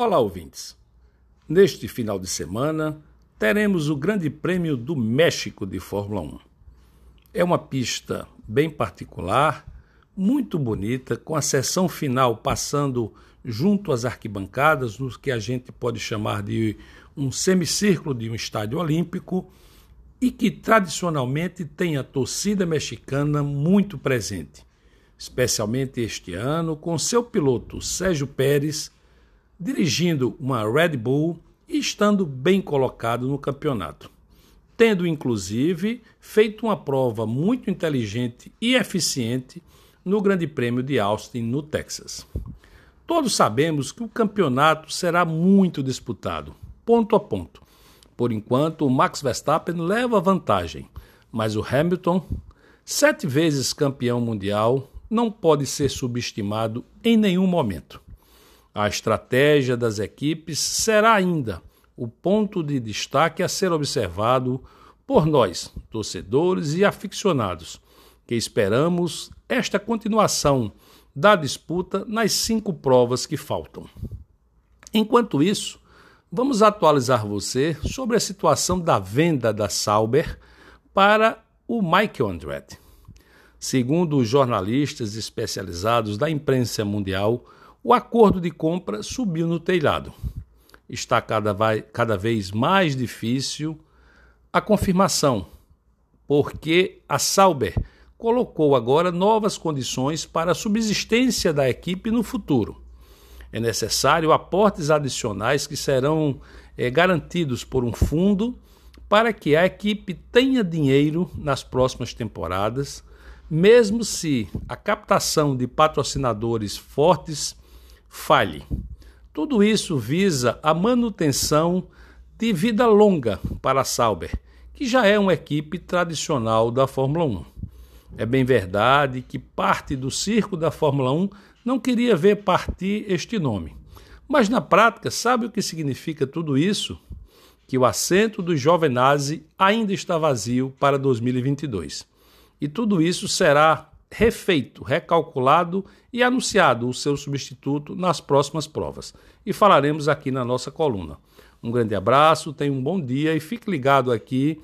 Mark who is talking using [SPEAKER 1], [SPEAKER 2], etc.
[SPEAKER 1] Olá, ouvintes. Neste final de semana, teremos o Grande Prêmio do México de Fórmula 1. É uma pista bem particular, muito bonita, com a sessão final passando junto às arquibancadas, no que a gente pode chamar de um semicírculo de um estádio olímpico, e que tradicionalmente tem a torcida mexicana muito presente, especialmente este ano, com seu piloto Sérgio Pérez dirigindo uma Red Bull e estando bem colocado no campeonato, tendo inclusive feito uma prova muito inteligente e eficiente no Grande Prêmio de Austin, no Texas. Todos sabemos que o campeonato será muito disputado, ponto a ponto. Por enquanto, o Max Verstappen leva vantagem, mas o Hamilton, sete vezes campeão mundial, não pode ser subestimado em nenhum momento. A estratégia das equipes será ainda o ponto de destaque a ser observado por nós, torcedores e aficionados, que esperamos esta continuação da disputa nas cinco provas que faltam. Enquanto isso, vamos atualizar você sobre a situação da venda da Sauber para o Mike Andretti. Segundo os jornalistas especializados da imprensa mundial, o acordo de compra subiu no telhado. Está cada, vai, cada vez mais difícil a confirmação, porque a Sauber colocou agora novas condições para a subsistência da equipe no futuro. É necessário aportes adicionais que serão é, garantidos por um fundo para que a equipe tenha dinheiro nas próximas temporadas, mesmo se a captação de patrocinadores fortes falhe. Tudo isso visa a manutenção de vida longa para a Sauber, que já é uma equipe tradicional da Fórmula 1. É bem verdade que parte do circo da Fórmula 1 não queria ver partir este nome. Mas na prática, sabe o que significa tudo isso? Que o assento do Jovenazzi ainda está vazio para 2022. E tudo isso será refeito, recalculado e anunciado o seu substituto nas próximas provas. E falaremos aqui na nossa coluna. Um grande abraço, tenha um bom dia e fique ligado aqui